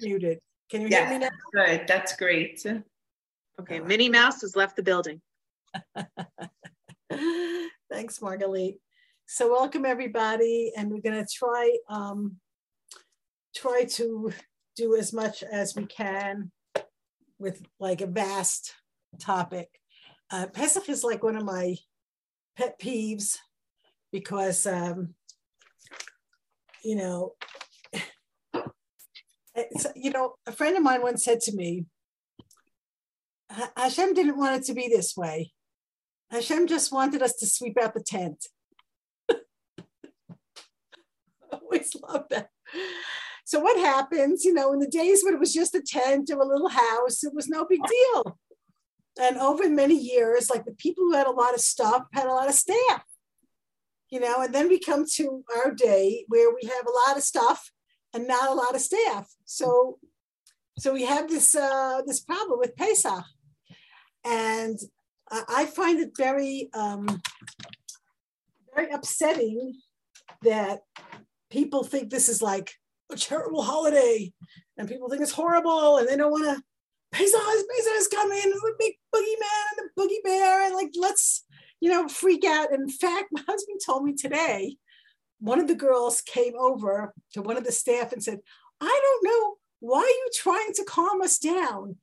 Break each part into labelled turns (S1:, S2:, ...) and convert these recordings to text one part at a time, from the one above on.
S1: muted. Can you hear me now?
S2: Good, that's great.
S3: Okay, Minnie Mouse has left the building.
S1: Thanks, Margalit. So welcome everybody, and we're gonna try um, try to do as much as we can with like a vast topic. Uh, Pesach is like one of my pet peeves because um, you know it's, you know a friend of mine once said to me Hashem didn't want it to be this way. Hashem just wanted us to sweep out the tent. I always love that. So what happens, you know, in the days when it was just a tent or a little house, it was no big deal. And over many years, like the people who had a lot of stuff had a lot of staff, you know, and then we come to our day where we have a lot of stuff and not a lot of staff. So, so we have this uh, this problem with Pesach, and I find it very um, very upsetting that people think this is like a terrible holiday, and people think it's horrible, and they don't want to. Pesach, is Pesach is coming, the big boogeyman and the boogie bear, and like let's you know freak out. in fact, my husband told me today one of the girls came over to one of the staff and said, I don't know why are you trying to calm us down?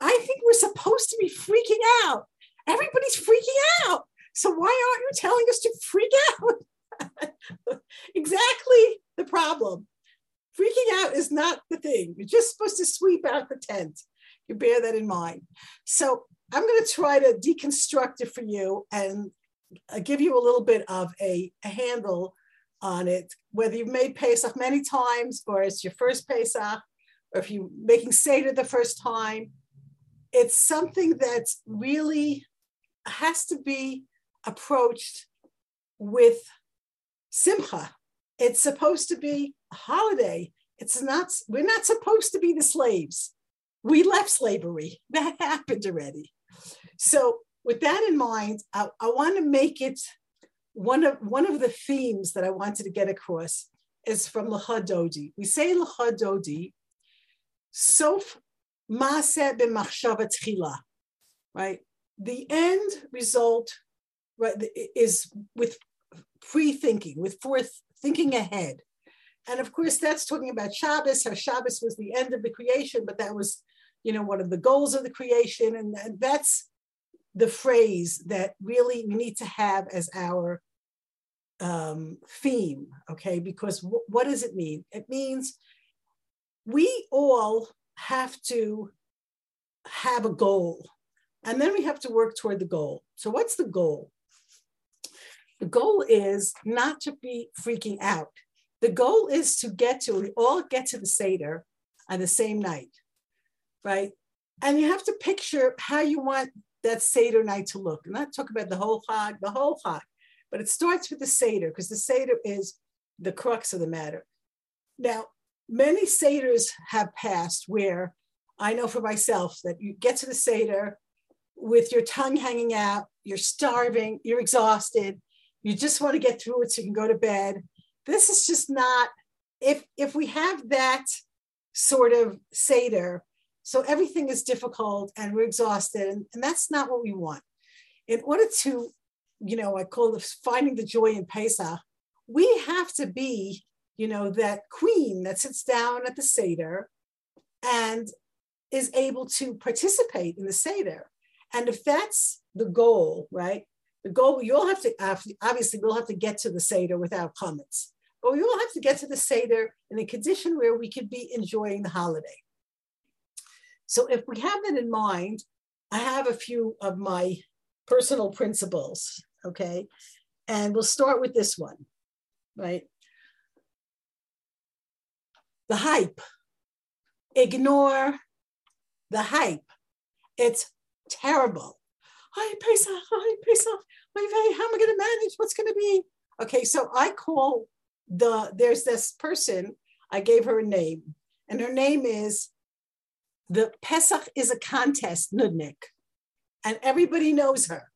S1: I think we're supposed to be freaking out. Everybody's freaking out. So why aren't you telling us to freak out? exactly the problem. Freaking out is not the thing. You're just supposed to sweep out the tent. You bear that in mind. So I'm going to try to deconstruct it for you and uh, give you a little bit of a, a handle on it, whether you've made Pesach many times or it's your first Pesach, or if you're making Seder the first time. It's something that's really has to be approached with simcha. It's supposed to be a holiday. It's not, we're not supposed to be the slaves. We left slavery. That happened already. So, with that in mind, I, I want to make it one of one of the themes that I wanted to get across is from Lecha Dodi. We say Lecha Dodi, Sof Maaseh b'machshava tchila, right? The end result, right, is with pre-thinking, with forth thinking ahead. And of course, that's talking about Shabbos, how Shabbos was the end of the creation, but that was, you know, one of the goals of the creation. And that's the phrase that really we need to have as our um, theme, okay? Because w- what does it mean? It means we all have to have a goal, and then we have to work toward the goal. So, what's the goal? The goal is not to be freaking out. The goal is to get to, we all get to the Seder on the same night, right? And you have to picture how you want that Seder night to look. And not talk about the whole Chag, the whole Chag, but it starts with the Seder because the Seder is the crux of the matter. Now, many Seders have passed where I know for myself that you get to the Seder with your tongue hanging out, you're starving, you're exhausted, you just want to get through it so you can go to bed. This is just not, if if we have that sort of Seder, so everything is difficult and we're exhausted, and, and that's not what we want. In order to, you know, I call it finding the joy in Pesach, we have to be, you know, that queen that sits down at the Seder and is able to participate in the Seder. And if that's the goal, right? The goal, you all have to, obviously, we'll have to get to the Seder without comments, but we all have to get to the Seder in a condition where we could be enjoying the holiday. So if we have that in mind, I have a few of my personal principles, okay? And we'll start with this one, right? The hype. Ignore the hype. It's terrible. Hi, Pesach, hi, Pesach. How am I going to manage? What's going to be? Okay, so I call the, there's this person, I gave her a name, and her name is the Pesach is a contest, Nudnik, and everybody knows her.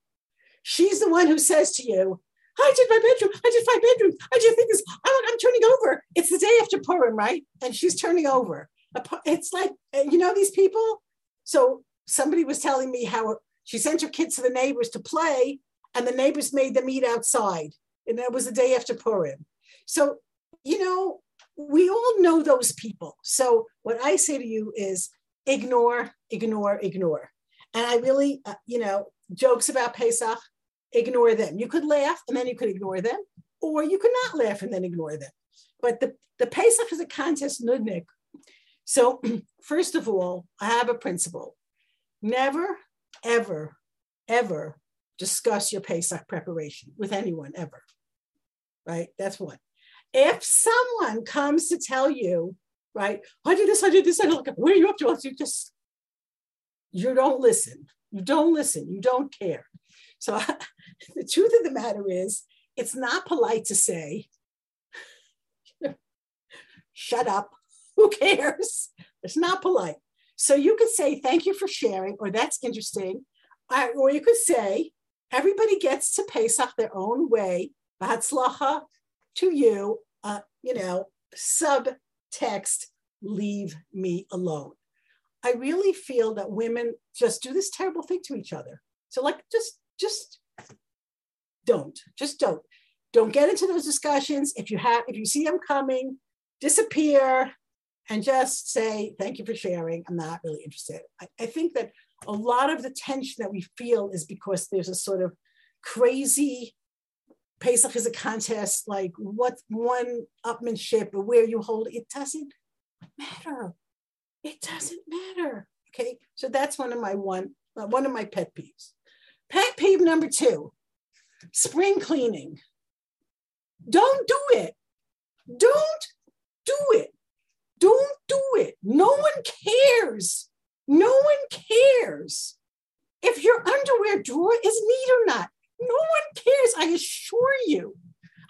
S1: She's the one who says to you, I did my bedroom. I did my bedroom. I did things. I'm, I'm turning over. It's the day after Purim, right? And she's turning over. It's like, uh, you know, these people. So somebody was telling me how she sent her kids to the neighbors to play, and the neighbors made them eat outside. And that was the day after Purim. So, you know, we all know those people. So, what I say to you is ignore, ignore, ignore. And I really, uh, you know, jokes about Pesach, ignore them. You could laugh and then you could ignore them, or you could not laugh and then ignore them. But the, the Pesach is a contest nudnik. So, first of all, I have a principle. Never, ever, ever discuss your Pesach preparation with anyone ever. Right? That's one. If someone comes to tell you, right, I did this, I did this, I look, where are you up to? You just, you don't listen. You don't listen. You don't care. So the truth of the matter is, it's not polite to say, shut up, who cares? It's not polite. So you could say, thank you for sharing, or that's interesting. Or you could say, everybody gets to Pesach their own way. B'hatzlacha to you, uh, you know, subtext, leave me alone. I really feel that women just do this terrible thing to each other. So like, just, just don't, just don't. Don't get into those discussions. If you have, if you see them coming, disappear and just say, thank you for sharing. I'm not really interested. I, I think that a lot of the tension that we feel is because there's a sort of crazy Pesach is a contest, like what one upmanship or where you hold it doesn't matter. It doesn't matter. Okay, so that's one of my one uh, one of my pet peeves. Pet peeve number two: spring cleaning. Don't do it. Don't do it. Don't do it. No one cares. No one cares if your underwear drawer is neat or not. No one cares. I assure you.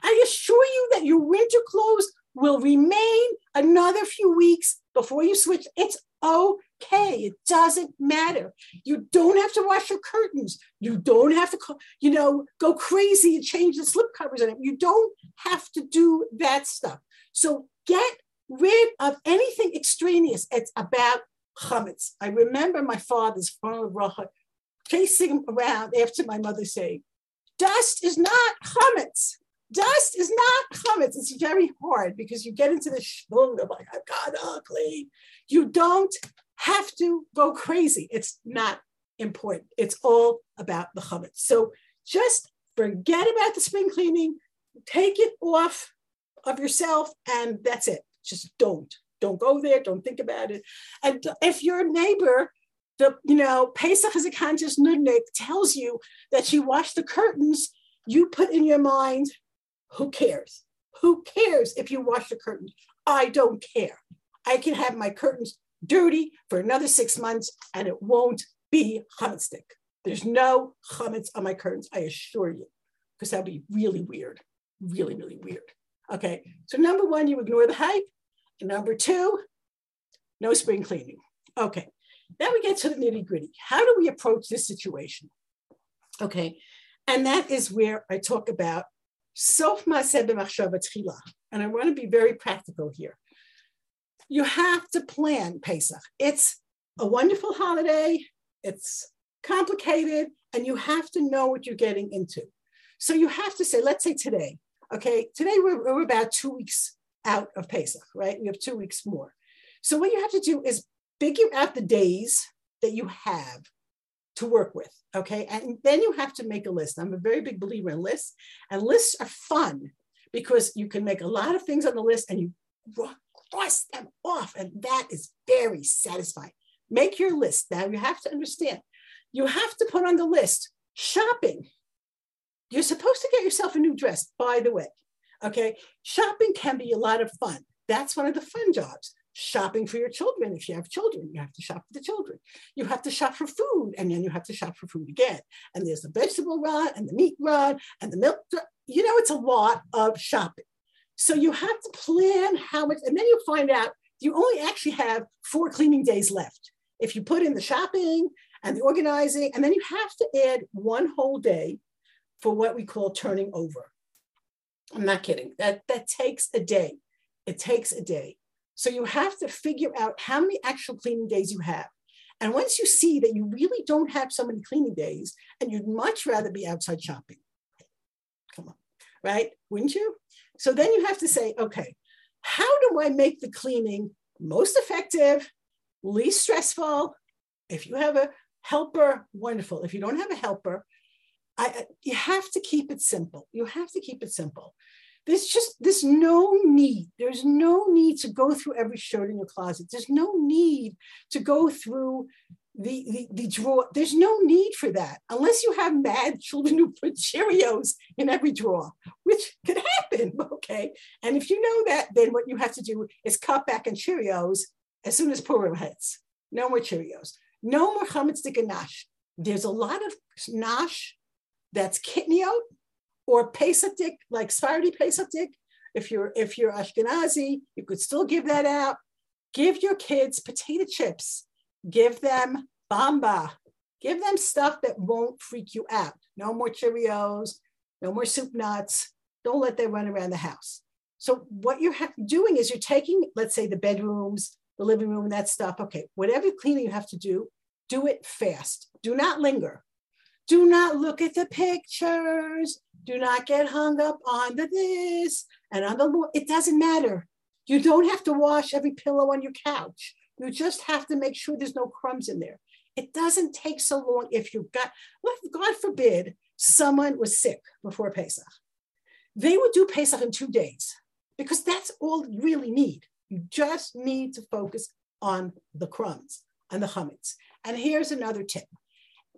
S1: I assure you that your winter clothes will remain another few weeks before you switch. It's okay. It doesn't matter. You don't have to wash your curtains. You don't have to, you know, go crazy and change the slip covers on it. You don't have to do that stuff. So get rid of anything extraneous. It's about chametz. I remember my father's father chasing around after my mother saying, Dust is not chametz. Dust is not chametz. It's very hard because you get into the shvung of like, I've got ugly. You don't have to go crazy. It's not important. It's all about the chametz. So just forget about the spring cleaning, take it off of yourself, and that's it. Just don't. Don't go there. Don't think about it. And if your neighbor the you know Pesach contest Nudnik tells you that you wash the curtains, you put in your mind, who cares? Who cares if you wash the curtains? I don't care. I can have my curtains dirty for another six months and it won't be chametz There's no chametz on my curtains, I assure you, because that'd be really weird, really, really weird. Okay, so number one, you ignore the hype. And number two, no spring cleaning. Okay, now we get to the nitty gritty. How do we approach this situation? Okay, and that is where I talk about sof tchila. And I want to be very practical here. You have to plan Pesach. It's a wonderful holiday. It's complicated, and you have to know what you're getting into. So you have to say, let's say today, okay, today we're, we're about two weeks out of Pesach, right? We have two weeks more. So what you have to do is figure out the days that you have to work with. Okay. And then you have to make a list. I'm a very big believer in lists, and lists are fun because you can make a lot of things on the list and you cross them off. And that is very satisfying. Make your list. Now you have to understand, you have to put on the list shopping. You're supposed to get yourself a new dress, by the way. Okay. Shopping can be a lot of fun. That's one of the fun jobs shopping for your children. If you have children, you have to shop for the children. You have to shop for food, and then you have to shop for food again. And there's the vegetable run, and the meat run, and the milk. You know, it's a lot of shopping. So you have to plan how much, and then you find out you only actually have four cleaning days left. If you put in the shopping and the organizing, and then you have to add one whole day for what we call turning over. I'm not kidding. That that takes a day. It takes a day. So you have to figure out how many actual cleaning days you have. And once you see that you really don't have so many cleaning days and you'd much rather be outside shopping, come on, right? Wouldn't you? So then you have to say, okay, how do I make the cleaning most effective, least stressful? If you have a helper, wonderful. If you don't have a helper, I, you have to keep it simple. You have to keep it simple. There's just there's no need. There's no need to go through every shirt in your closet. There's no need to go through the, the, the drawer. There's no need for that unless you have mad children who put Cheerios in every drawer, which could happen. Okay. And if you know that, then what you have to do is cut back on Cheerios as soon as Purim hits. No more Cheerios. No more chametz nash. There's a lot of nash that's kitniot or pesatik, like Sephardi pesatik. If you're if you're Ashkenazi, you could still give that out. Give your kids potato chips. Give them bamba. Give them stuff that won't freak you out. No more Cheerios. No more soup nuts. Don't let them run around the house. So what you're ha- doing is you're taking, let's say, the bedrooms, the living room, and that stuff. Okay, whatever cleaning you have to do, do it fast. Do not linger. Do not look at the pictures. Do not get hung up on the this and on the it doesn't matter. You don't have to wash every pillow on your couch. You just have to make sure there's no crumbs in there. It doesn't take so long if you've got, well, God forbid, someone was sick before Pesach. They would do Pesach in two days because that's all you really need. You just need to focus on the crumbs and the chametz. And here's another tip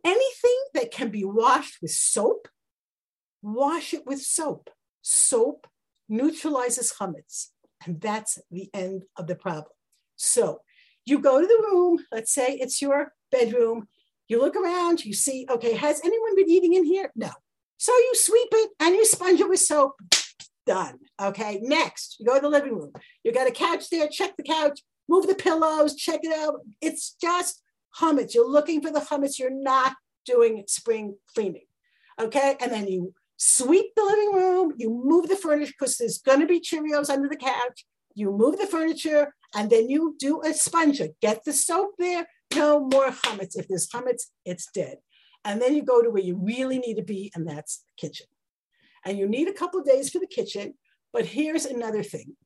S1: anything that can be washed with soap, wash it with soap. Soap neutralizes chametz, and that's the end of the problem. So you go to the room, let's say it's your bedroom, you look around, you see, okay, has anyone been eating in here? No. So you sweep it and you sponge it with soap. Done. Okay. Next, you go to the living room. You got a couch there, check the couch, move the pillows, check it out. It's just chametz. You're looking for the chametz. You're not doing spring cleaning. Okay. And then you sweep the living room, you move the furniture because there's going to be Cheerios under the couch. You move the furniture and then you do a sponge. Get the soap there. No more chametz. If there's chametz, it's dead. And then you go to where you really need to be, and that's the kitchen. And you need a couple days for the kitchen. But here's another thing.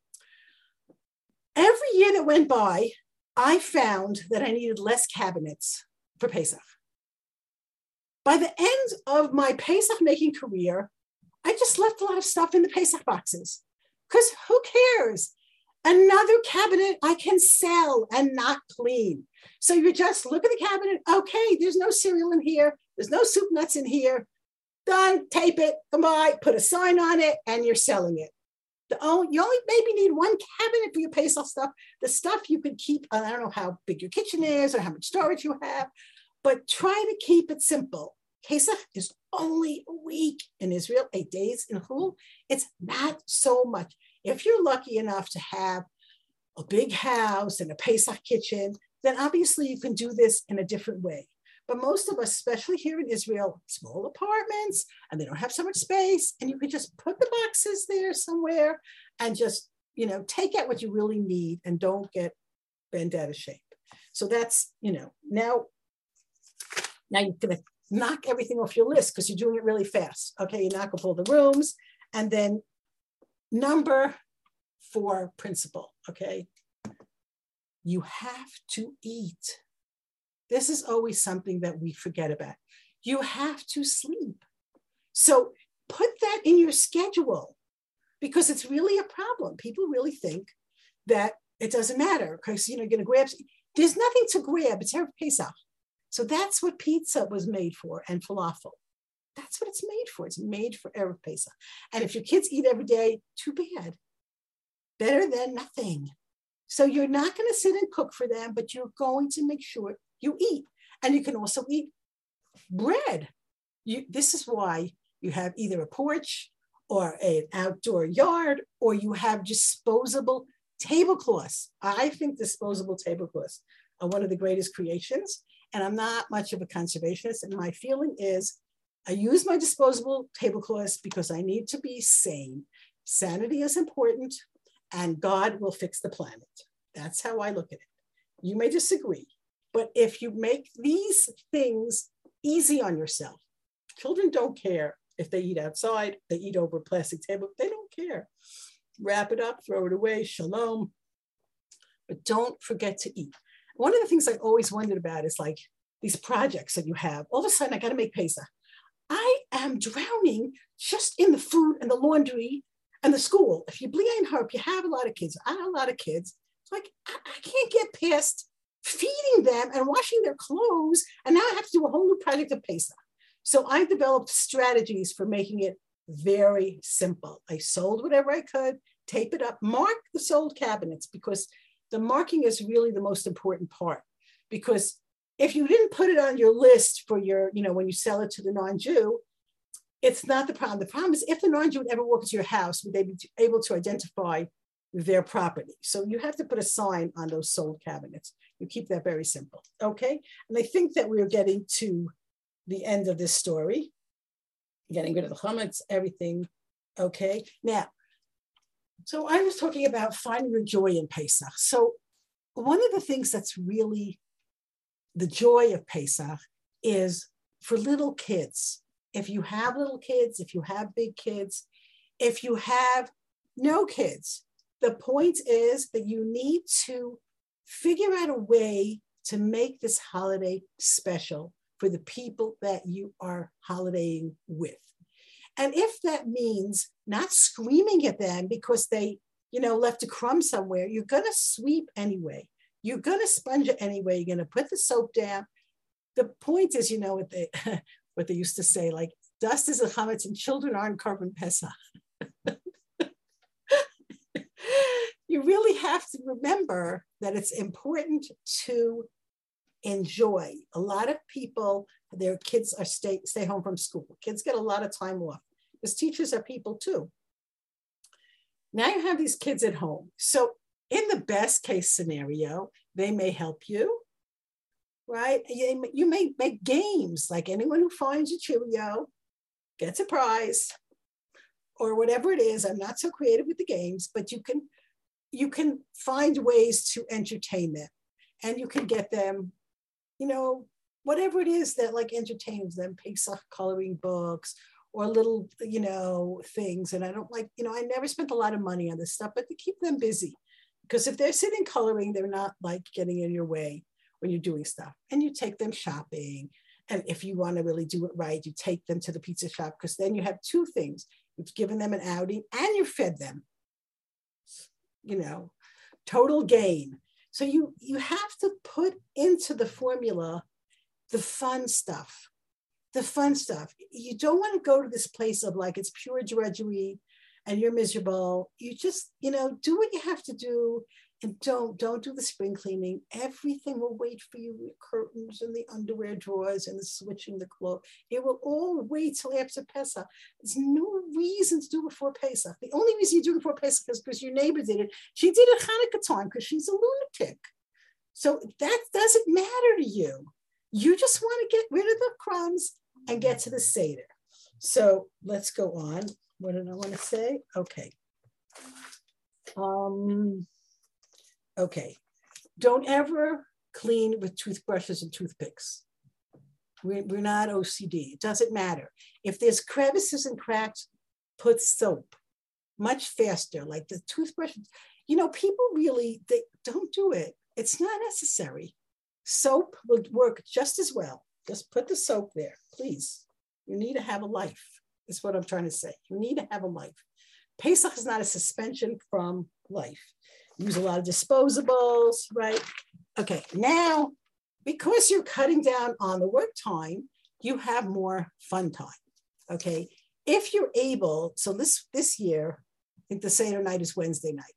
S1: Every year that went by, I found that I needed less cabinets for Pesach. By the end of my Pesach making career, I just left a lot of stuff in the Pesach boxes because who cares? Another cabinet I can sell and not clean. So you just look at the cabinet. Okay, there's no cereal in here. There's no soup nuts in here. Done. Tape it. Goodbye. Put a sign on it, and you're selling it. The only, you only maybe need one cabinet for your Pesach stuff. The stuff you could keep. I don't know how big your kitchen is or how much storage you have, but try to keep it simple. Pesach is only a week in Israel, eight days in Hul. It's not so much. If you're lucky enough to have a big house and a Pesach kitchen, then obviously you can do this in a different way. But most of us, especially here in Israel, small apartments and they don't have so much space, and you can just put the boxes there somewhere and just, you know, take out what you really need and don't get bent out of shape. So that's, you know, now, now you're gonna knock everything off your list because you're doing it really fast. Okay, you knock off all the rooms and then number four principle, okay? You have to eat. This is always something that we forget about. You have to sleep. So put that in your schedule because it's really a problem. People really think that it doesn't matter because you know you're going to grab. There's nothing to grab. It's Erev Pesach. So that's what pizza was made for and falafel. That's what it's made for. It's made for Erev Pesach. And if your kids eat every day, too bad. Better than nothing. So you're not going to sit and cook for them, but you're going to make sure you eat. And you can also eat bread. You, this is why you have either a porch or an outdoor yard, or you have disposable tablecloths. I think disposable tablecloths are one of the greatest creations. And I'm not much of a conservationist. And my feeling is I use my disposable tablecloths because I need to be sane. Sanity is important, and God will fix the planet. That's how I look at it. You may disagree, but if you make these things easy on yourself, children don't care if they eat outside, they eat over a plastic table, they don't care. Wrap it up, throw it away, shalom. But don't forget to eat. One of the things I always wondered about is like these projects that you have. All of a sudden, I got to make Pesach. I am drowning just in the food and the laundry and the school. If you bleed and hope, you have a lot of kids. I have a lot of kids. It's like I, I can't get past feeding them and washing their clothes. And now I have to do a whole new project of Pesach. So I developed strategies for making it very simple. I sold whatever I could, tape it up, mark the sold cabinets because the marking is really the most important part. Because if you didn't put it on your list for your, you know, when you sell it to the non-Jew, it's not the problem. The problem is if the non-Jew would ever walk into your house, would they be able to identify their property? So you have to put a sign on those sold cabinets. You keep that very simple, okay? And I think that we're getting to the end of this story, getting rid of the chametz, everything, okay? Now, so I was talking about finding the joy in Pesach. So one of the things that's really the joy of Pesach is for little kids. If you have little kids, if you have big kids, if you have no kids, the point is that you need to figure out a way to make this holiday special for the people that you are holidaying with. And if that means not screaming at them because they, you know, left a crumb somewhere, you're going to sweep anyway. You're going to sponge it anyway. You're going to put the soap down. The point is, you know, what they, what they used to say, like, dust is a chametz and children aren't korban pesach. you really have to remember that it's important to enjoy. A lot of people, their kids are stay, stay home from school. Kids get a lot of time off because teachers are people too. Now you have these kids at home. So in the best case scenario, they may help you, right? You may make games like anyone who finds a Cheerio gets a prize or whatever it is. I'm not so creative with the games, but you can you can find ways to entertain them and you can get them you know, whatever it is that like entertains them, Pesach coloring books or little, you know, things. And I don't like, you know, I never spent a lot of money on this stuff, but to keep them busy. Because if they're sitting coloring, they're not like getting in your way when you're doing stuff. And you take them shopping. And if you want to really do it right, you take them to the pizza shop because then you have two things. You've given them an outing and you fed them. You know, total gain. So you you have to put into the formula the fun stuff, the fun stuff. You don't want to go to this place of like it's pure drudgery and you're miserable. You just, you know, do what you have to do and don't don't do the spring cleaning. Everything will wait for you. The curtains and the underwear drawers and the switching the clothes. It will all wait till after Pesach. There's no reason to do it before Pesach. The only reason you do it before Pesach is because your neighbor did it. She did it Hanukkah time because she's a lunatic. So that doesn't matter to you. You just want to get rid of the crumbs and get to the Seder. So let's go on. What did I want to say? Okay. Um, Okay, don't ever clean with toothbrushes and toothpicks. We're, we're not OCD. It doesn't matter. If there's crevices and cracks, put soap much faster. Like the toothbrush, you know, people really they don't do it. It's not necessary. Soap will work just as well. Just put the soap there, please. You need to have a life. Is what I'm trying to say. You need to have a life. Pesach is not a suspension from life use a lot of disposables, right? Okay, now, because you're cutting down on the work time, you have more fun time, okay? If you're able, so this, this year, I think the Seder night is Wednesday night.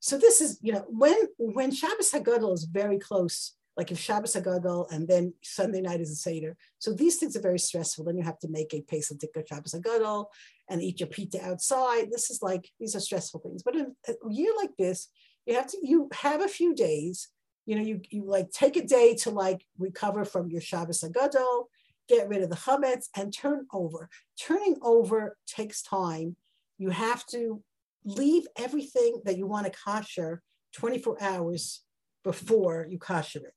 S1: So this is, you know, when, when Shabbos HaGadol is very close, like if Shabbos HaGadol and then Sunday night is a Seder. So these things are very stressful. Then you have to make a Pesach Tikka Shabbos HaGadol and eat your pita outside. This is like, these are stressful things. But in a year like this, you have to you have a few days you know you, you like take a day to like recover from your Shabbos HaGadol, get rid of the chametz and turn over turning over takes time you have to leave everything that you want to kosher 24 hours before you kosher it.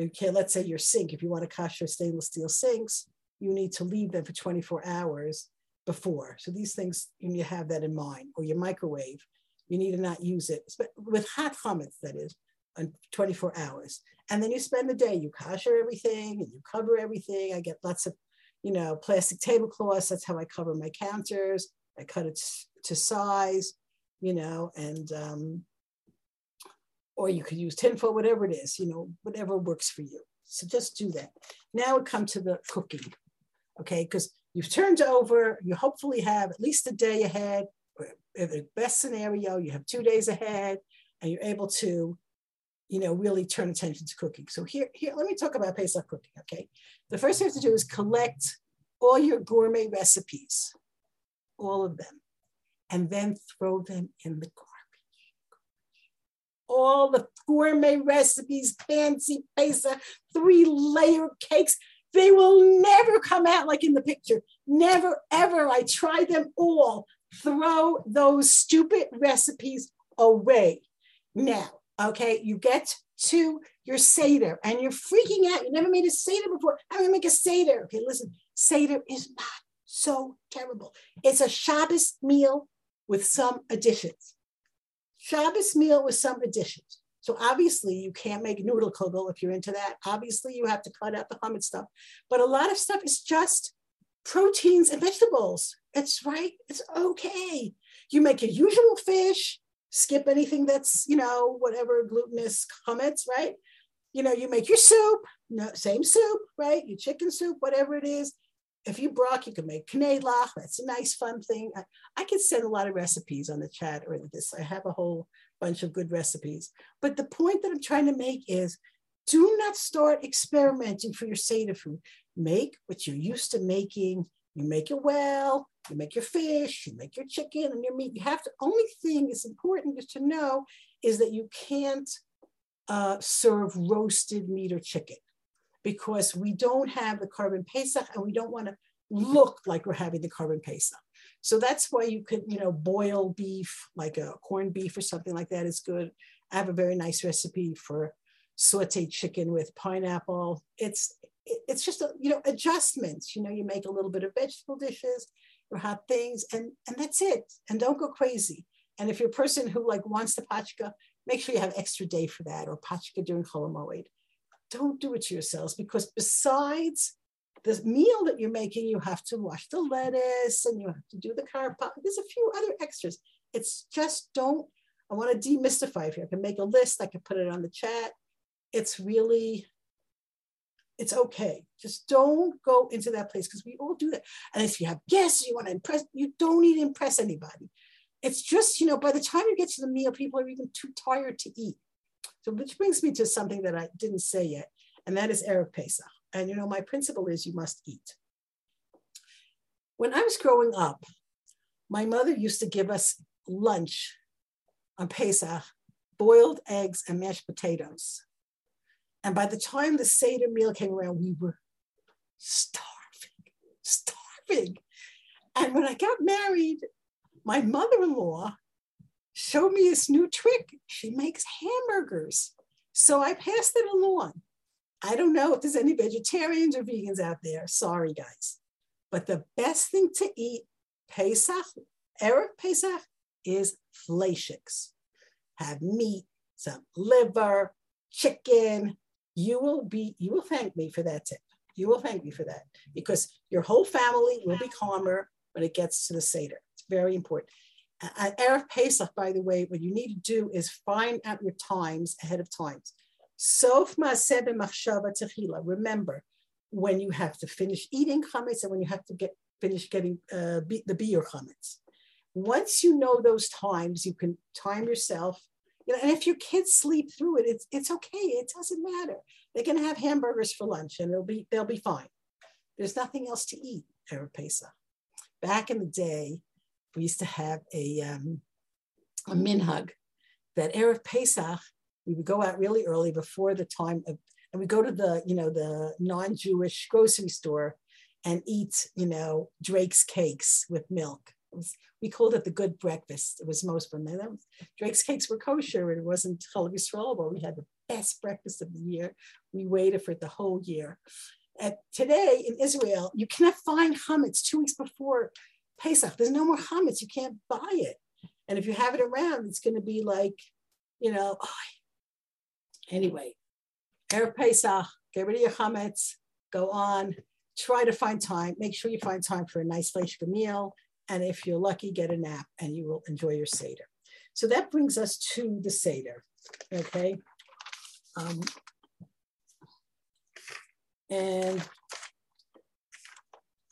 S1: Okay, let's say your sink, if you want to kosher stainless steel sinks, you need to leave them for 24 hours before. So these things, you need to have that in mind, or your microwave, you need to not use it with hot chametz, that is, on 24 hours. And then you spend the day, you kosher everything and you cover everything. I get lots of, you know, plastic tablecloths. That's how I cover my counters. I cut it to size, you know, and um, or you could use tinfoil, whatever it is, you know, whatever works for you. So just do that. Now we come to the cooking, okay? Because you've turned over, you hopefully have at least a day ahead, in the best scenario, you have two days ahead, and you're able to, you know, really turn attention to cooking. So here, here, let me talk about Pesach cooking, okay? The first thing you have to do is collect all your gourmet recipes, all of them, and then throw them in the garbage. all the gourmet recipes, fancy pesa, three layer cakes. They will never come out like in the picture. Never, ever. I try them all. Throw those stupid recipes away. Now, okay, you get to your Seder and you're freaking out. You never made a Seder before. I'm gonna make a Seder. Okay, listen, Seder is not so terrible. It's a Shabbos meal with some additions. Shabbos meal with some additions. So obviously you can't make noodle kugel if you're into that. Obviously you have to cut out the hummus stuff. But a lot of stuff is just proteins and vegetables. It's right. It's okay. You make your usual fish, skip anything that's, you know, whatever glutinous comments, right? You know, you make your soup, no, same soup, right? Your chicken soup, whatever it is if you brock, you can make knedlach. That's a nice, fun thing. I, I can send a lot of recipes on the chat or this. I have a whole bunch of good recipes. But the point that I'm trying to make is do not start experimenting for your Seder food. Make what you're used to making. You make your well, you make your fish, you make your chicken and your meat. You have to, only thing that's important is to know is that you can't uh, serve roasted meat or chicken because we don't have the korban pesach and we don't want to look like we're having the korban pesach. So that's why you could, you know, boil beef, like a corned beef or something like that is good. I have a very nice recipe for sauteed chicken with pineapple. It's it's just a, you know adjustments. You know, you make a little bit of vegetable dishes or hot things, and and that's it. And don't go crazy. And if you're a person who like wants the pachka, make sure you have extra day for that or pachka during Chol don't do it to yourselves because besides the meal that you're making, you have to wash the lettuce and you have to do the carb. There's a few other extras. It's just don't, I want to demystify here. I can make a list, I can put it on the chat. It's really, it's okay. Just don't go into that place because we all do that. And if you have guests, you want to impress, you don't need to impress anybody. It's just, you know, by the time you get to the meal, people are even too tired to eat. So which brings me to something that I didn't say yet, and that is Erev Pesach. And you know, my principle is you must eat. When I was growing up, my mother used to give us lunch on Pesach, boiled eggs and mashed potatoes. And by the time the Seder meal came around, we were starving, starving. And when I got married, my mother in law showed me this new trick. She makes hamburgers. So I passed it along. I don't know if there's any vegetarians or vegans out there. Sorry, guys. But the best thing to eat Pesach, Erev Pesach, is fleischiks. Have meat, some liver, chicken. You will be, you will thank me for that tip. You will thank me for that because your whole family will be calmer when it gets to the Seder. It's very important. At Erev Pesach, by the way, what you need to do is find out your times ahead of times. Sof ma'aseh machshava techila. Remember, when you have to finish eating chametz and when you have to get finish getting uh, the biur chametz. Once you know those times, you can time yourself. You know, and if your kids sleep through it, it's it's okay. It doesn't matter. They can have hamburgers for lunch and they'll be they'll be fine. There's nothing else to eat Erev Pesach. Back in the day, we used to have a, um, a minhag that Erev Pesach, we would go out really early before the time of, and we go to the, you know, the non-Jewish grocery store and eat, you know, Drake's cakes with milk. Was, we called it the good breakfast. It was most. Then Drake's cakes were kosher and it wasn't Yisrael, but we had the best breakfast of the year. We waited for it the whole year. Today in Israel, you cannot find chametz two weeks before Pesach. There's no more chametz. You can't buy it. And if you have it around, it's going to be like, you know, oh. anyway, Erev Pesach, get rid of your chametz, go on, try to find time. Make sure you find time for a nice fleishka meal. And if you're lucky, get a nap and you will enjoy your Seder. So that brings us to the Seder, okay? Um, and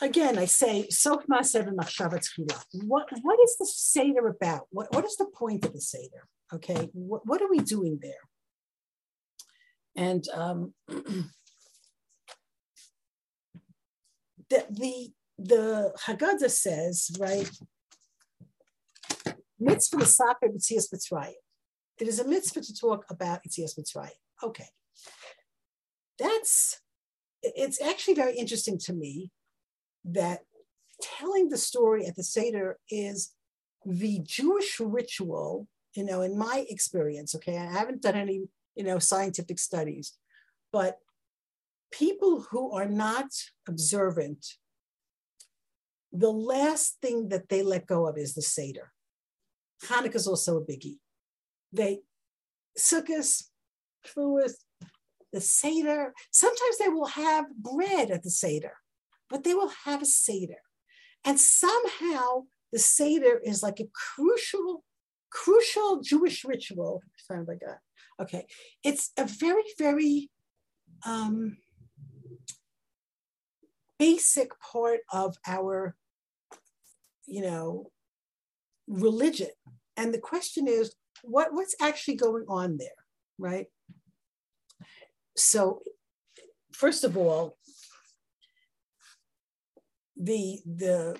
S1: again, I say, Sof What What is the Seder about? What, what is the point of the Seder? Okay, what, what are we doing there? And um, the, the, the Haggadah says, right, mitzvah l'saper b'tzias mitzrayim. It is a mitzvah to talk about Yitzias Mitzrayim. Okay. That's, it's actually very interesting to me that telling the story at the Seder is the Jewish ritual, you know, in my experience, okay, I haven't done any, you know, scientific studies, but people who are not observant, the last thing that they let go of is the Seder. Hanukkah is also a biggie. They, Sukkot, Shavuot, the Seder, sometimes they will have bread at the Seder but they will have a Seder. And somehow the Seder is like a crucial, crucial Jewish ritual. Sound like that. Okay. It's a very, very um, basic part of our, you know, religion. And the question is, what, what's actually going on there, right? So, first of all, the the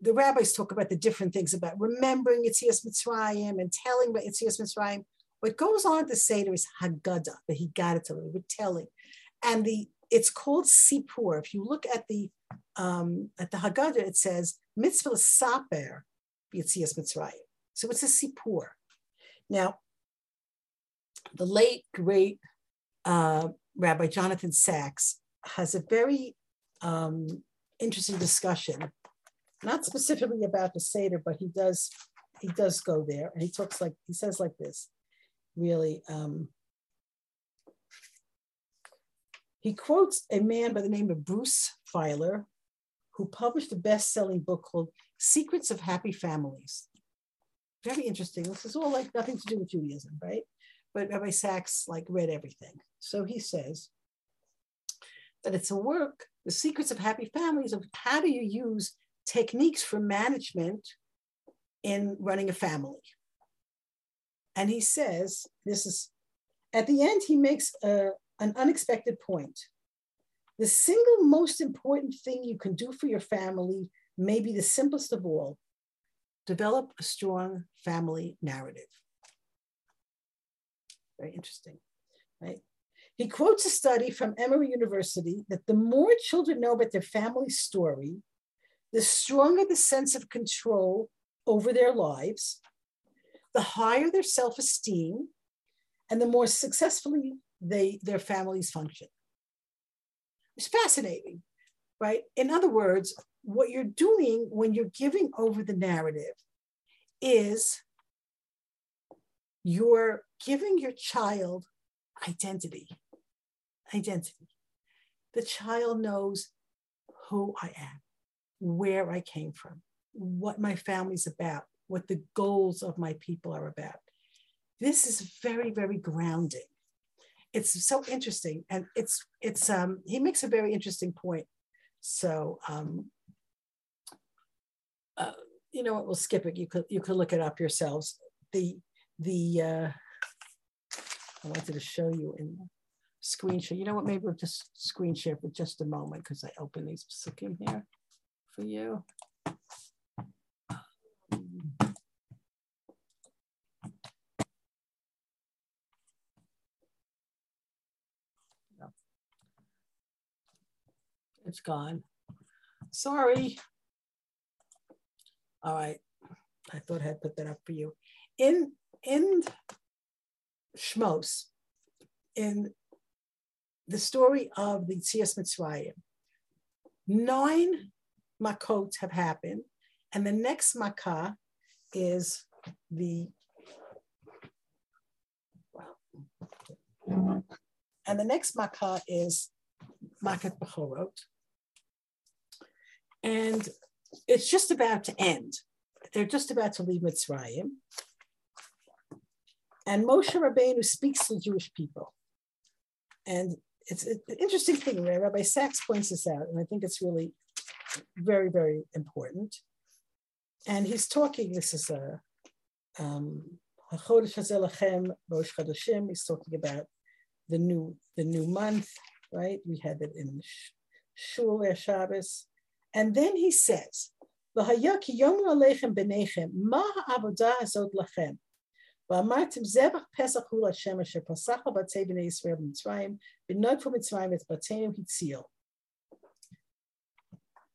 S1: the rabbis talk about the different things about remembering Yitzias Mitzrayim and telling about Yitzias Mitzrayim. What goes on to say there is Haggadah, that he got it to we're telling. And the it's called Sipur. If you look at the um, at the Haggadah, it says Mitzvah is Saper Yitzias Mitzrayim. So it's a Sipur. Now, the late great uh, Rabbi Jonathan Sacks has a very um, interesting discussion, not specifically about the Seder, but he does he does go there and he talks like he says like this, really. Um, he quotes a man by the name of Bruce Feiler, who published a best-selling book called Secrets of Happy Families. Very interesting. This is all like nothing to do with Judaism, right? But Rabbi Sacks like read everything. So he says that it's a work the secrets of happy families of how do you use techniques for management in running a family. And he says, this is, at the end, he makes a, an unexpected point. The single most important thing you can do for your family may be the simplest of all develop a strong family narrative. Very interesting, right? He quotes a study from Emory University that the more children know about their family story, the stronger the sense of control over their lives, the higher their self esteem, and the more successfully they, their families function. It's fascinating, right? In other words, what you're doing when you're giving over the narrative is you're giving your child identity identity. The child knows who I am, where I came from, what my family's about, what the goals of my people are about. This is very, very grounding. It's so interesting. And it's, it's, um, he makes a very interesting point. So, um, uh, you know what, we'll skip it. You could, you could look it up yourselves. The, the, uh, I wanted to show you in screen share. You know what? Maybe we'll just screen share for just a moment because I open these psukim here for you. It's gone. Sorry. All right. I thought I'd put that up for you. In in Shmos, in the story of the Tzias Mitzrayim, nine makot have happened, and the next makah is the and the next makah is makat bechorot, and it's just about to end. They're just about to leave Mitzrayim. And Moshe Rabbeinu speaks to the Jewish people. And it's an interesting thing, right? Rabbi Sacks points this out, and I think it's really very, very important. And he's talking, this is a um, he's talking about the new the new month, right? We had it in Shul Shabbos. And then he says, והיה כי יאמרו עליכם בניכם, מה העבודה הזאת לכם? ואמרתם זבח פסח הוא להשם אשר פסח על בתי בני ישראל במצרים, בנגפו מצרים את בתיהם הציל.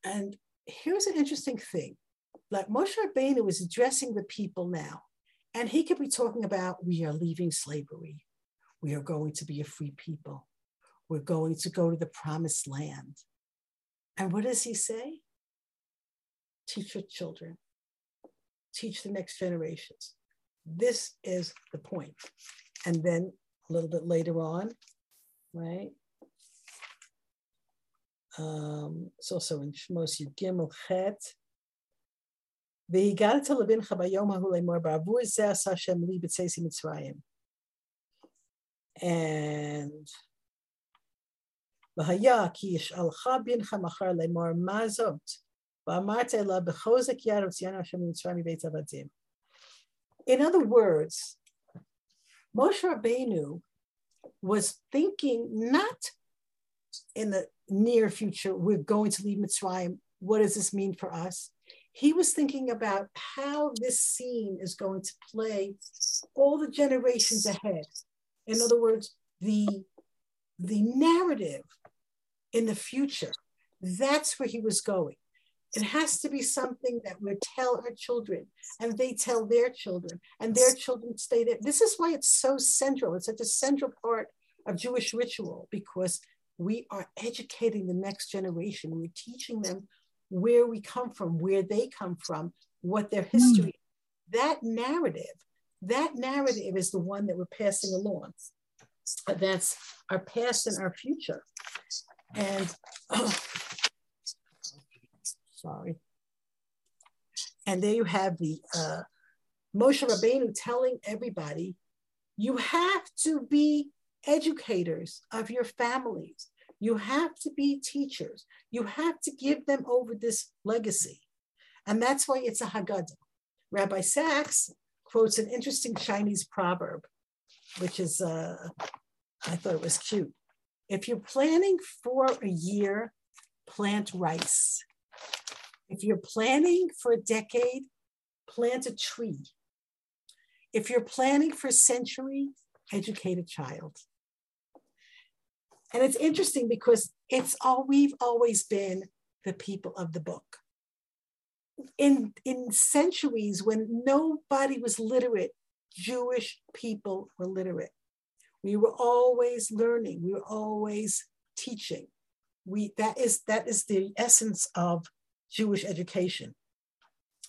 S1: And here's an interesting thing. Like Moshe Rabbeinu is addressing the people now, and he could be talking about we are leaving slavery. We are going to be a free people. We're going to go to the promised land. And what does he say? teach your children, teach the next generations. This is the point. And then a little bit later on, right? Um, it's also in Shmos Yud Gimel Chet. והגעת לבנך ביום ההוא לאמור בעבור זה עשה השם לי בצאצי מצרים. And והיה כי ישאלך בנך מחר לאמור מה זאת? In other words, Moshe Rabbeinu was thinking not in the near future, we're going to leave Mitzrayim. What does this mean for us? He was thinking about how this scene is going to play all the generations ahead. In other words, the, the narrative in the future, that's where he was going. It has to be something that we tell our children and they tell their children and their children stay there. This is why it's so central. It's such a central part of Jewish ritual because we are educating the next generation. We're teaching them where we come from, where they come from, what their history. Mm. That narrative, that narrative is the one that we're passing along. That's our past and our future. And sorry. And there you have the uh, Moshe Rabbeinu telling everybody, you have to be educators of your families. You have to be teachers. You have to give them over this legacy. And that's why it's a Haggadah. Rabbi Sacks quotes an interesting Chinese proverb, which is, uh, I thought it was cute. If you're planning for a year, plant rice. If you're planning for a decade, plant a tree. If you're planning for a century, educate a child. And it's interesting because it's all we've always been the people of the book. In, in centuries when nobody was literate, Jewish people were literate. We were always learning, we were always teaching. We that is that is the essence of Jewish education.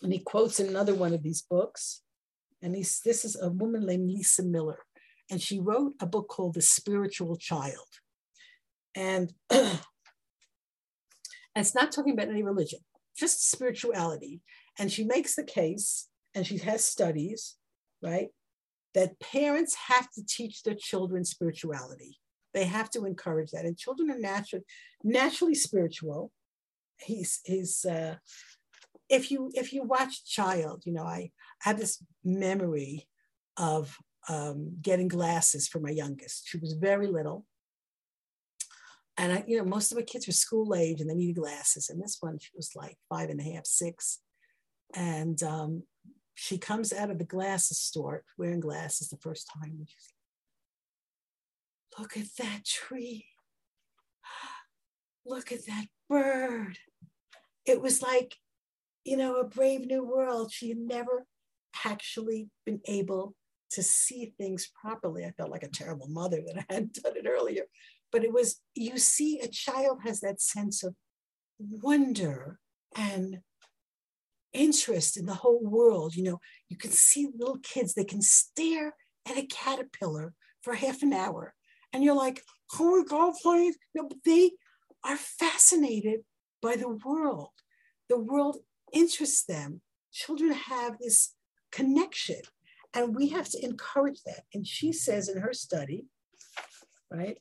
S1: And he quotes another one of these books, and he's, this is a woman named Lisa Miller, and she wrote a book called The Spiritual Child. And, and it's not talking about any religion, just spirituality. And she makes the case, and she has studies, right, that parents have to teach their children spirituality. They have to encourage that. And children are naturally naturally spiritual he's he's uh, if you if you watch Child, you know, I have this memory of um, getting glasses for my youngest. She was very little. And I, you know, most of my kids were school age and they needed glasses. And this one, she was like five and a half, six. And um, she comes out of the glasses store wearing glasses the first time. Look at that tree. Look at that bird it was like, you know, a brave new world. She had never actually been able to see things properly. I felt like a terrible mother that I hadn't done it earlier. But it was, you see, a child has that sense of wonder and interest in the whole world. You know, you can see little kids, they can stare at a caterpillar for half an hour. And you're like, oh my God, please. No, but they are fascinated by the world. The world interests them. Children have this connection, and we have to encourage that. And she says in her study, right?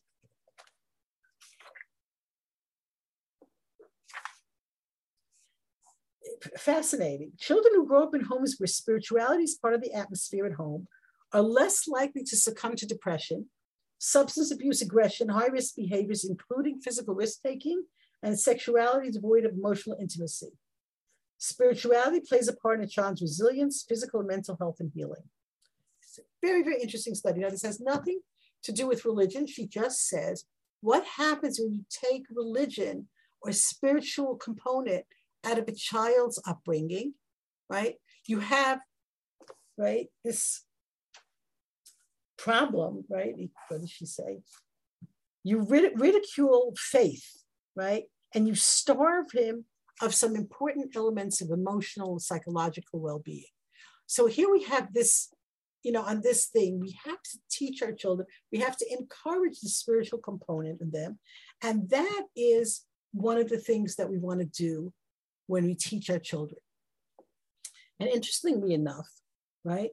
S1: Fascinating. Children who grow up in homes where spirituality is part of the atmosphere at home are less likely to succumb to depression, substance abuse, aggression, high risk behaviors, including physical risk taking, and sexuality devoid of emotional intimacy. Spirituality plays a part in a child's resilience, physical and mental health, and healing. It's a very, very interesting study. Now, this has nothing to do with religion. She just says, what happens when you take religion or spiritual component out of a child's upbringing, right? You have, right, this problem, right? What does she say? You ridicule faith, right? And you starve him of some important elements of emotional psychological well-being. So here we have this, you know, on this thing, we have to teach our children, we have to encourage the spiritual component in them. And that is one of the things that we want to do when we teach our children. And interestingly enough, right,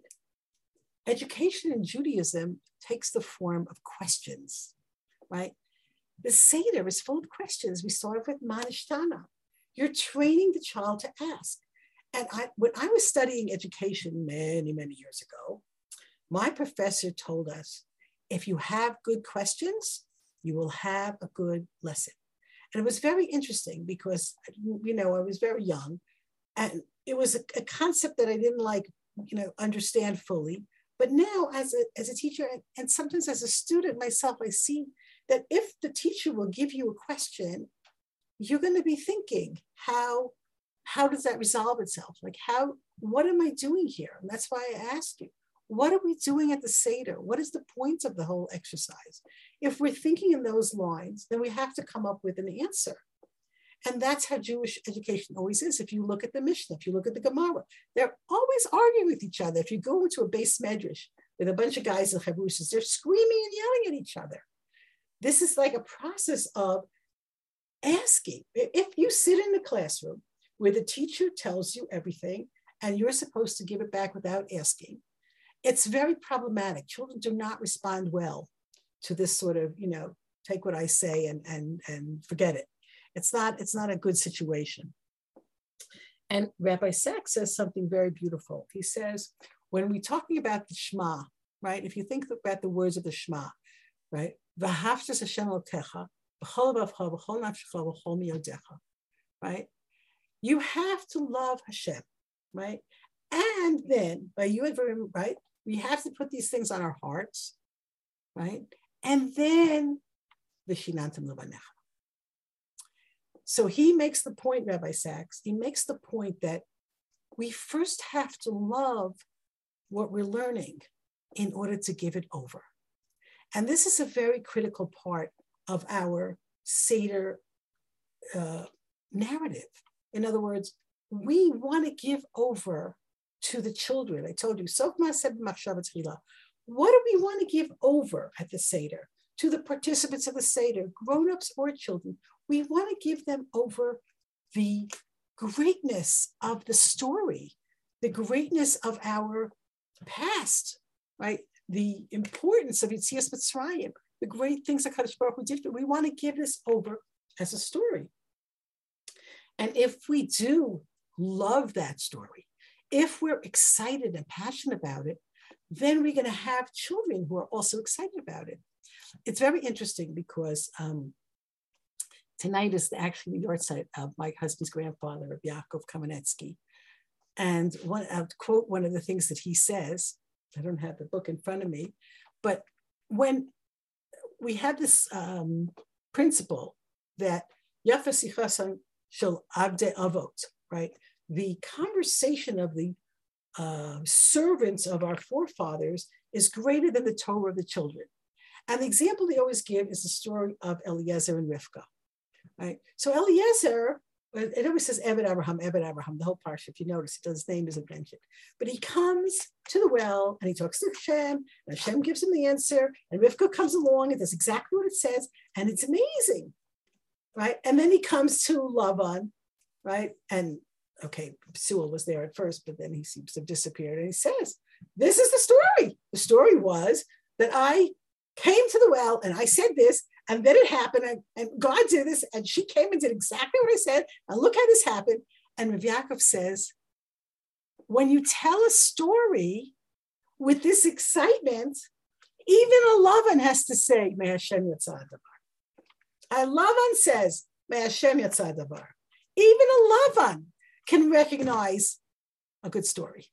S1: education in Judaism takes the form of questions, right? The Seder is full of questions. We start with Ma Nishtana. You're training the child to ask. And I, when I was studying education many, many years ago, my professor told us if you have good questions, you will have a good lesson. And it was very interesting because, you know, I was very young and it was a, a concept that I didn't like, you know, understand fully. But now, as a, as a teacher and sometimes as a student myself, I see that if the teacher will give you a question, you're going to be thinking, how, how does that resolve itself? Like, how, what am I doing here? And that's why I asked you, what are we doing at the Seder? What is the point of the whole exercise? If we're thinking in those lines, then we have to come up with an answer. And that's how Jewish education always is. If you look at the Mishnah, if you look at the Gemara, they're always arguing with each other. If you go into a beis medrash with a bunch of guys in chavrusas, they're screaming and yelling at each other. This is like a process of asking. If you sit in the classroom where the teacher tells you everything and you're supposed to give it back without asking, it's very problematic. Children do not respond well to this sort of, you know, take what I say and and and forget it. It's not, it's not a good situation. And Rabbi Sacks says something very beautiful. He says, when we're talking about the Shema, right? If you think about the words of the Shema, right? Right? You have to love Hashem, right? And then by you and right, we have to put these things on our hearts, right? And then the Shinantam Levanecha. So he makes the point, Rabbi Sacks, he makes the point that we first have to love what we're learning in order to give it over. And this is a very critical part of our Seder uh, narrative. In other words, we want to give over to the children. I told you, what do we want to give over at the Seder to the participants of the Seder, grown-ups or children? we want to give them over the greatness of the story, the greatness of our past, right? The importance of Yetzias Mitzrayim, the great things that Kadosh Baruch Hu did. We want to give this over as a story. And if we do love that story, if we're excited and passionate about it, then we're going to have children who are also excited about it. It's very interesting because um, tonight is actually the yahrzeit of my husband's grandfather, Yaakov Kamenetsky. And one, I'll quote one of the things that he says. I don't have the book in front of me, but when we had this um, principle that Yafa Sichasan Shel Avde Avot, right? The conversation of the uh, servants of our forefathers is greater than the Torah of the children. And the example they always give is the story of Eliezer and Rivka. Right? So Eliezer, it always says Ebed Abraham, Ebed Abraham, the whole parsha, if you notice, it his name isn't mentioned. But he comes to the well and he talks to Hashem, and Hashem gives him the answer, and Rivka comes along and does exactly what it says, and it's amazing. Right? And then he comes to Lavan, right? And okay, Sewell was there at first, but then he seems to have disappeared. And he says, This is the story. The story was that I came to the well and I said this, and then it happened, and, and God did this, and she came and did exactly what I said. And look how this happened. And Rav says, when you tell a story with this excitement, even a Lavan has to say, May Hashem Yatzah A Lavan says, May Hashem Yatzah Even a Lavan can recognize a good story.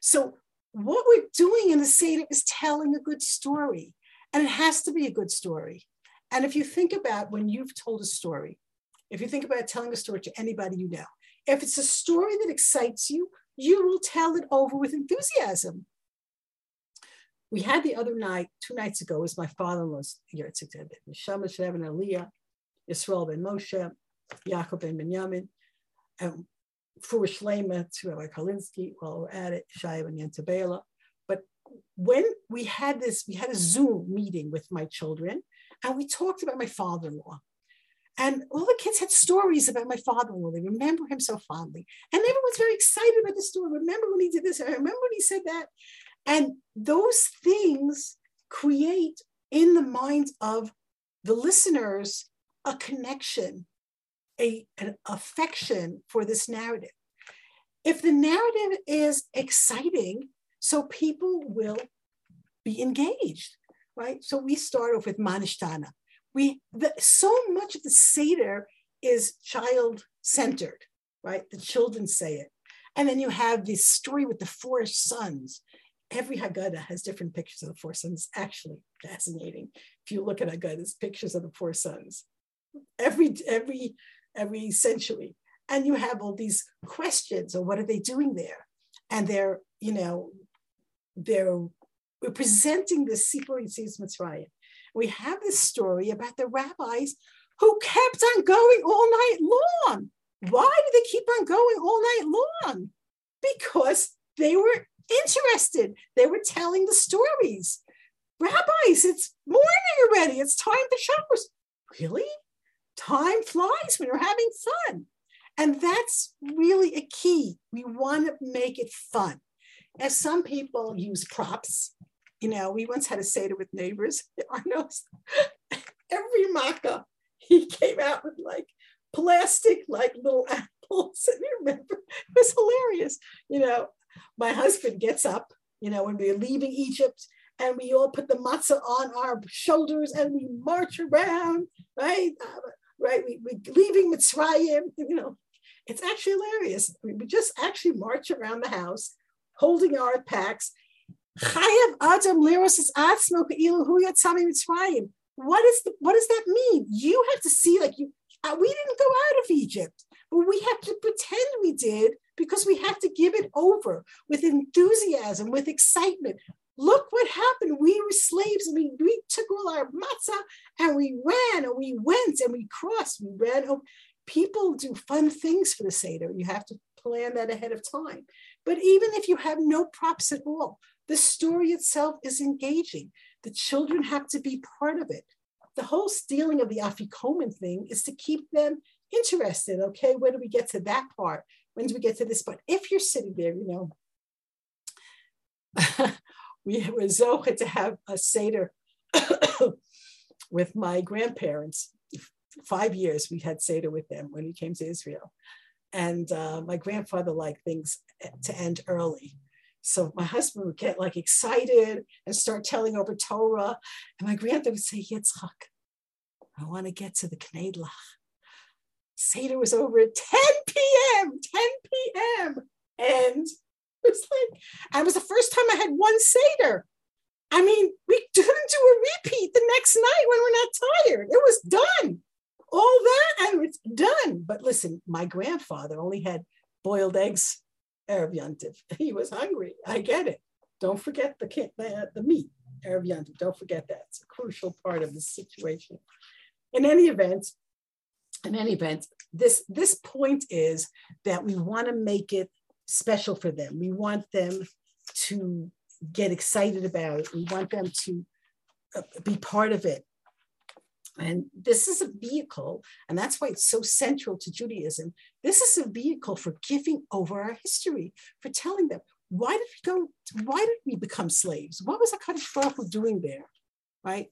S1: So what we're doing in the Seder is telling a good story, and it has to be a good story. And if you think about when you've told a story, if you think about telling a story to anybody you know, if it's a story that excites you, you will tell it over with enthusiasm. We had the other night, two nights ago, was my father-in-law's yahrzeit Neshama Shnev and Aliyah, Yisrael ben Moshe, Yaakov ben Binyamin, and for Shlema to Rabbi Kalinsky while we're at it, Shaya and Yantabela. But when we had this, we had a Zoom meeting with my children, and we talked about my father-in-law. And all the kids had stories about my father-in-law. They remember him so fondly. And everyone's very excited about the story. Remember when he did this? I remember when he said that. And those things create in the minds of the listeners a connection a, an affection for this narrative. If the narrative is exciting, so people will be engaged, right? So we start off with Manishtana. We the, so much of the Seder is child centered, right? The children say it. And then you have this story with the four sons. Every Haggadah has different pictures of the four sons. Actually, fascinating. If you look at Haggadah's pictures of the four sons, every every every century. And you have all these questions or what are they doing there? And they're, you know, they're representing the Sipur Yetzias Mitzrayim. We have this story about the rabbis who kept on going all night long. Why did they keep on going all night long? Because they were interested. They were telling the stories. Rabbis, it's morning already. It's time for Shabbos. Really? Time flies when you're having fun. And that's really a key. We want to make it fun. As some people use props, you know, we once had a Seder with neighbors. Arno's every makkah, he came out with like plastic, like little apples. And you remember, it was hilarious. You know, my husband gets up, you know, when we we're leaving Egypt, and we all put the matzah on our shoulders and we march around, right? Right? We, we're leaving Mitzrayim, you know, it's actually hilarious. We, we just actually march around the house holding our packs. What is the, what does that mean? You have to see like you uh, we didn't go out of Egypt, but we have to pretend we did because we have to give it over with enthusiasm, with excitement. Look what happened. We were slaves we, we took all our matzah and we ran and we went and we crossed. We ran. Over. People do fun things for the Seder. You have to plan that ahead of time. But even if you have no props at all, the story itself is engaging. The children have to be part of it. The whole stealing of the afikomen thing is to keep them interested. Okay, when do we get to that part? When do we get to this part? If you're sitting there, you know, we were zocha to have a seder with my grandparents. Five years we had seder with them when we came to Israel, and uh, my grandfather liked things to end early. So my husband would get like excited and start telling over Torah, and my grandfather would say, "Yitzchak, I want to get to the Knedlach." Seder was over at 10 p.m. 10 p.m. And it was like, it was the first time I had one Seder. I mean, we didn't do a repeat the next night when we're not tired. It was done. All that and it's done. But listen, my grandfather only had boiled eggs Erev. He was hungry. I get it. Don't forget the, the, the meat, Erev. Don't forget that. It's a crucial part of the situation. In any event, in any event, this, this point is that we want to make it special for them. We want them to get excited about it. We want them to uh, be part of it. And this is a vehicle, and that's why it's so central to Judaism. This is a vehicle for giving over our history, for telling them why did we go, why did we become slaves? What was HaKadosh Baruch doing there, right?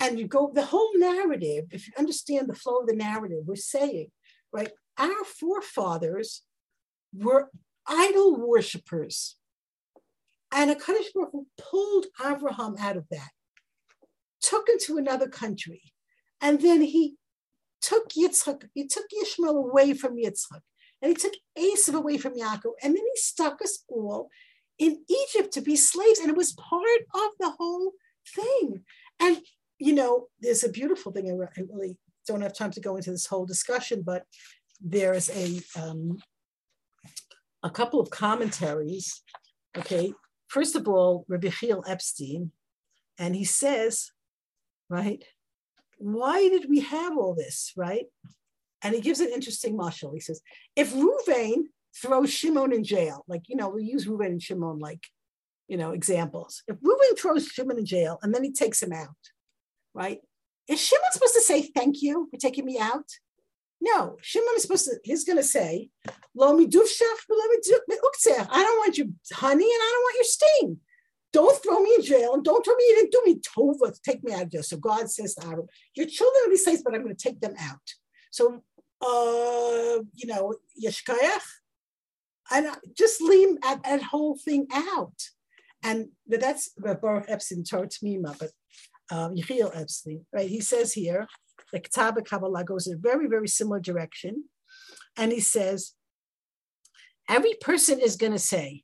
S1: And you go, the whole narrative, if you understand the flow of the narrative, we're saying, right, our forefathers were idol worshippers. And HaKadosh Baruch Hu pulled Abraham out of that, took him to another country, and then he took Yitzchak, he took Ishmael away from Yitzchak, and he took Esav away from Yaakov, and then he stuck us all in Egypt to be slaves, and it was part of the whole thing. And you know, there's a beautiful thing. I really don't have time to go into this whole discussion, but there's a um, a couple of commentaries. Okay, first of all, Rabbi Chiel Epstein, and he says, right, why did we have all this, right? And he gives an interesting mashal. He says, if Ruvain throws Shimon in jail, like, you know, we use Ruvain and Shimon like, you know, examples. If Ruvain throws Shimon in jail and then he takes him out, right? Is Shimon supposed to say thank you for taking me out? No, Shimon is supposed to, he's going to say, Lo mi I don't want your honey and I don't want your sting. Don't throw me in jail and don't tell me you didn't do me tova to take me out of jail. So God says to Aaron, your children will be safe, but I'm going to take them out. So, uh, you know, yeshkayach, and just leave that, that whole thing out. And that's Baruch Epstein Torah Tmima, but um, Yechiel Epstein, right? He says here, the Ketaba Kabbalah goes in a very, very similar direction. And he says, every person is going to say,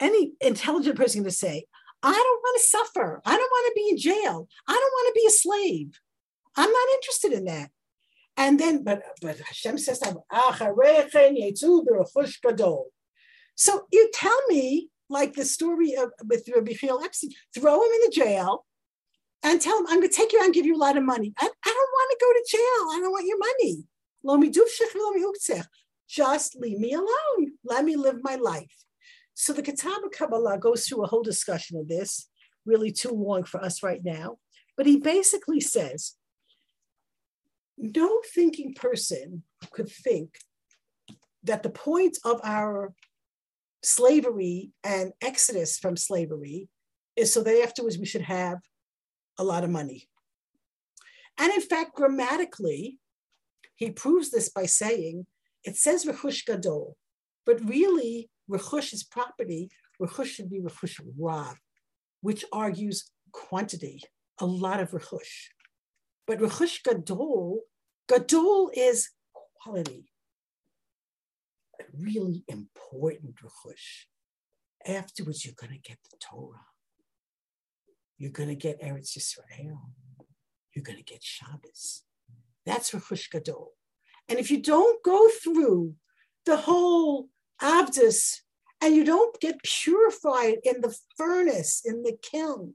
S1: any intelligent person is going to say, I don't want to suffer. I don't want to be in jail. I don't want to be a slave. I'm not interested in that. And then, but but Hashem says, so you tell me, like the story of with Rabbi Epstein, throw him in the jail and tell him, I'm going to take you out and give you a lot of money. I, I don't want to go to jail. I don't want your money. Just leave me alone. Let me live my life. So the Kitab Kabbalah goes through a whole discussion of this, really too long for us right now. But he basically says no thinking person could think that the point of our slavery and exodus from slavery is so that afterwards we should have a lot of money. And in fact, grammatically, he proves this by saying it says rechush gadol, but really rechush is property. Rechush should be rechush rav, which argues quantity, a lot of rechush. But rechush gadol, gadol is quality, a really important rechush. Afterwards, you're going to get the Torah. You're going to get Eretz Yisrael. You're going to get Shabbos. That's rechush gadol. And if you don't go through the whole Abdus, and you don't get purified in the furnace, in the kiln,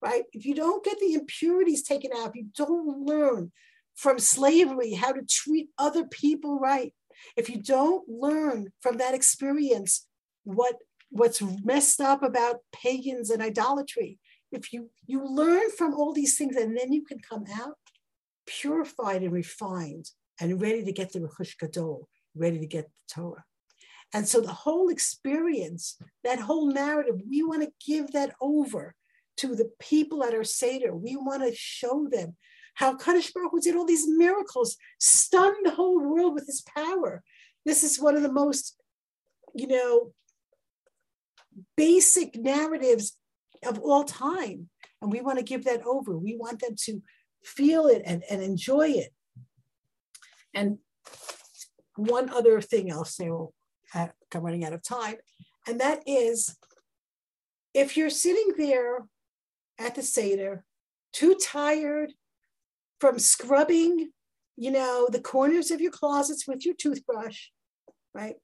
S1: right? If you don't get the impurities taken out, if you don't learn from slavery how to treat other people right, if you don't learn from that experience what what's messed up about pagans and idolatry, if you you learn from all these things and then you can come out purified and refined and ready to get the Rechush Gadol, ready to get the Torah. And so the whole experience, that whole narrative, we want to give that over to the people at our Seder. We want to show them how Kadosh Baruch Hu did all these miracles, stunned the whole world with his power. This is one of the most, you know, basic narratives of all time. And we want to give that over. We want them to feel it and, and enjoy it. And one other thing I'll say, oh, I'm running out of time. And that is if you're sitting there at the Seder, too tired from scrubbing, you know, the corners of your closets with your toothbrush, right?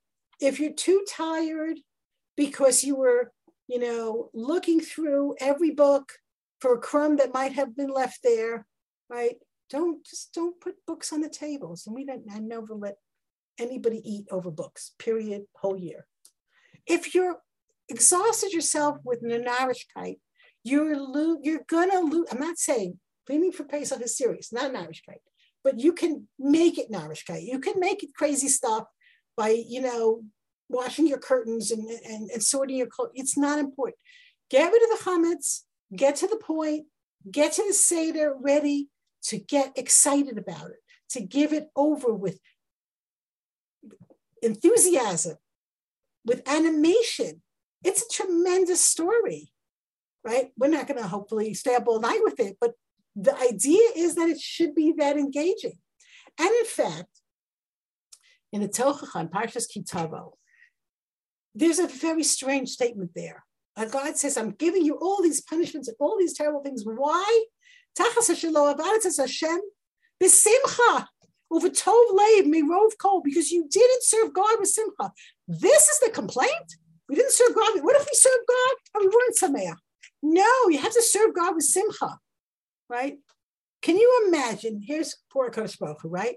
S1: if you're too tired because you were, you know, looking through every book for a crumb that might have been left there, right? Don't just don't put books on the tables. And we don't I never let anybody eat over books, period, whole year. If you're exhausted yourself with narishkeit, you're lo- you're gonna lose. I'm not saying cleaning for Pesach is serious, not narishkeit, but you can make it narishkeit. You can make it crazy stuff by you know washing your curtains and, and, and sorting your clothes. It's not important. Get rid of the chametz, get to the point, get to the Seder ready to get excited about it, to give it over with enthusiasm, with animation. It's a tremendous story, right? We're not going to hopefully stay up all night with it, but the idea is that it should be that engaging. And in fact, in the Tochachan, Parshas Ki Tavo, there's a very strange statement there. Uh, God says, I'm giving you all these punishments and all these terrible things. Why? Besimcha, over tov leiv, mirov kol, because you didn't serve God with simcha. This is the complaint. We didn't serve God. What if we served God and we weren't sameach? No, you have to serve God with simcha, right? Can you imagine? Here's poor Kodesh right?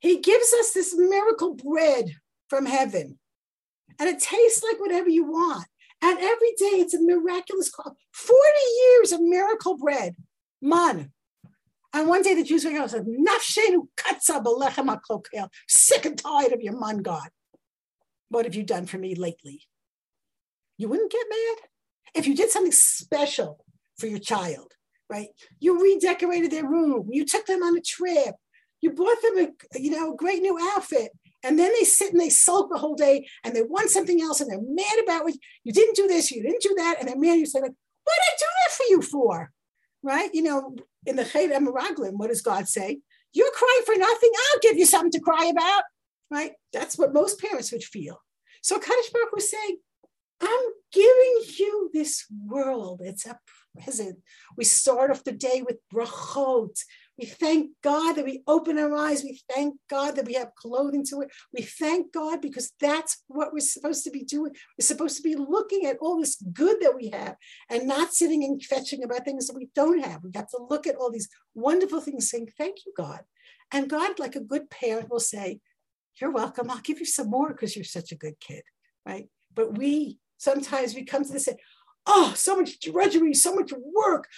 S1: He gives us this miracle bread from heaven, and it tastes like whatever you want. And every day it's a miraculous call. 40 years of miracle bread, man. And one day the Jews were and said, Sick and tired of your man God. What have you done for me lately? You wouldn't get mad if you did something special for your child, right? You redecorated their room. You took them on a trip. You bought them a, you know, a great new outfit. And then they sit and they sulk the whole day and they want something else and they're mad about what you didn't do this, you didn't do that. And they're mad. You say, like, what did I do that for you for? Right? You know, in the Chet HaMeraglim, what does God say? You're crying for nothing. I'll give you something to cry about. Right? That's what most parents would feel. So Kadosh Baruch was saying, I'm giving you this world. It's a present. We start off the day with brachot. We thank God that we open our eyes. We thank God that we have clothing to wear. We thank God because that's what we're supposed to be doing. We're supposed to be looking at all this good that we have and not sitting and fetching about things that we don't have. We have to look at all these wonderful things, saying, Thank you, God. And God, like a good parent, will say, You're welcome. I'll give you some more because you're such a good kid. Right. But we sometimes we come to this say, oh, so much drudgery, so much work.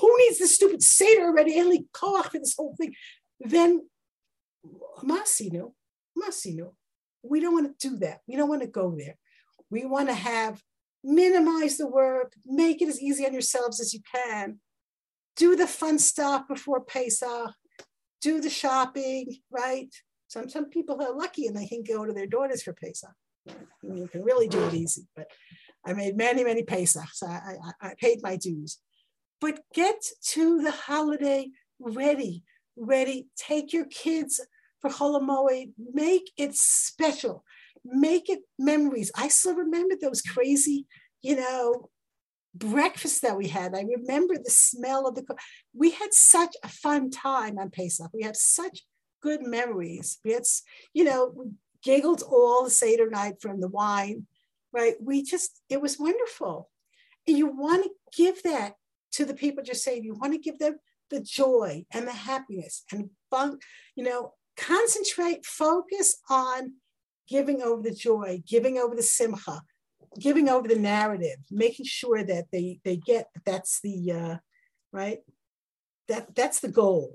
S1: Who needs this stupid Seder already? Only koach for this whole thing. Then Masino, Masino. We don't want to do that. We don't want to go there. We want to have minimize the work, make it as easy on yourselves as you can. Do the fun stuff before Pesach, do the shopping, right? Some some people are lucky and they can go to their daughters for Pesach. You can really do it easy, but I made many, many Pesachs. I, I, I paid my dues. But get to the holiday ready, ready. Take your kids for Chol Hamoed. Make it special. Make it memories. I still remember those crazy, you know, breakfasts that we had. I remember the smell of the. We had such a fun time on Pesach. We have such good memories. Had, you know, giggled all the Seder night from the wine right? We just, it was wonderful. And you want to give that to the people just saying, you want to give them the joy and the happiness and fun, you know, concentrate, focus on giving over the joy, giving over the simcha, giving over the narrative, making sure that they they get that that's the uh, right that that's the goal.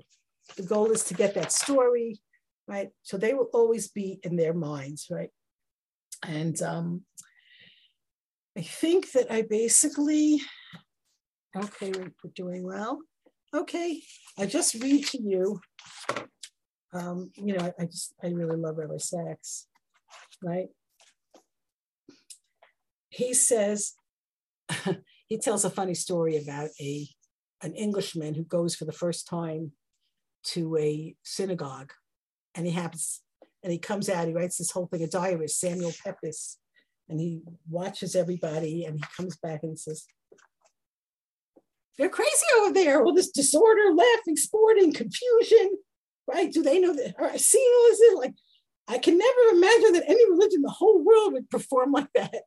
S1: The goal is to get that story, right? So they will always be in their minds, right? And um, I think that I basically, okay, we're doing well. Okay, I just read to you. Um, you know, I, I just, I really love Rabbi Sacks, right? He says, he tells a funny story about a an Englishman who goes for the first time to a synagogue and he happens and he comes out, he writes this whole thing, a diary, Samuel Pepys, and he watches everybody and he comes back and says, they're crazy over there. All this disorder, laughing, sporting, confusion, right? Do they know that? Are I seeing all this? Like, I can never imagine that any religion in the whole world would perform like that.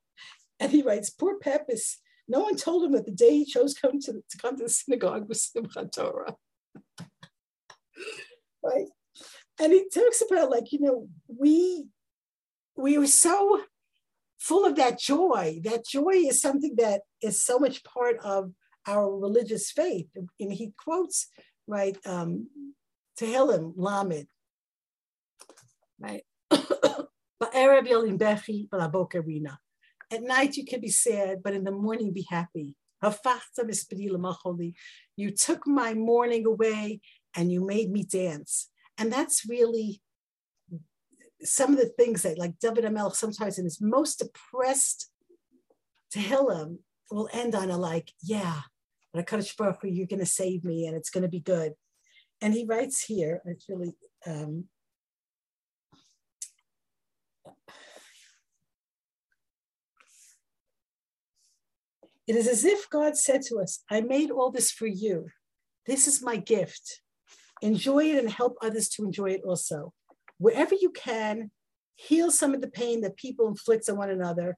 S1: And he writes, poor Pepys, no one told him that the day he chose come to, to come to the synagogue was Simchat Torah. right? And he talks about like, you know, we we were so full of that joy. That joy is something that is so much part of our religious faith. And he quotes, right, um, Tehillim, Lamed, right? At night you can be sad, but in the morning be happy. You took my morning away and you made me dance. And that's really some of the things that like David sometimes in his most depressed Tehillim will end on a like, yeah, but Kadosh Baruch Hu, you're going to save me and it's going to be good. And he writes here, it's really, um, it is as if God said to us, I made all this for you. This is my gift. Enjoy it and help others to enjoy it also wherever you can, heal some of the pain that people inflict on one another,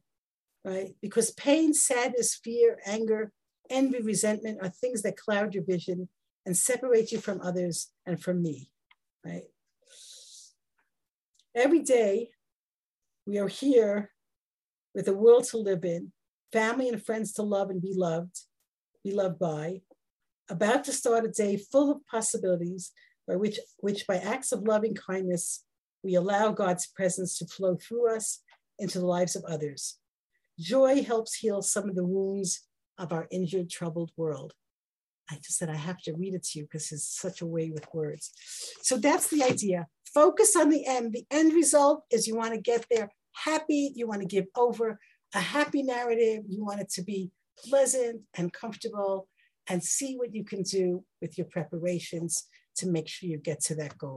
S1: right? Because pain, sadness, fear, anger, envy, resentment are things that cloud your vision and separate you from others and from me, right? Every day, we are here with a world to live in, family and friends to love and be loved, be loved by, about to start a day full of possibilities by which, which by acts of loving kindness we allow God's presence to flow through us into the lives of others. Joy helps heal some of the wounds of our injured, troubled world. I just said I have to read it to you because it's such a way with words. So that's the idea. Focus on the end. The end result is you want to get there happy, you want to give over a happy narrative, you want it to be pleasant and comfortable, and see what you can do with your preparations to make sure you get to that goal.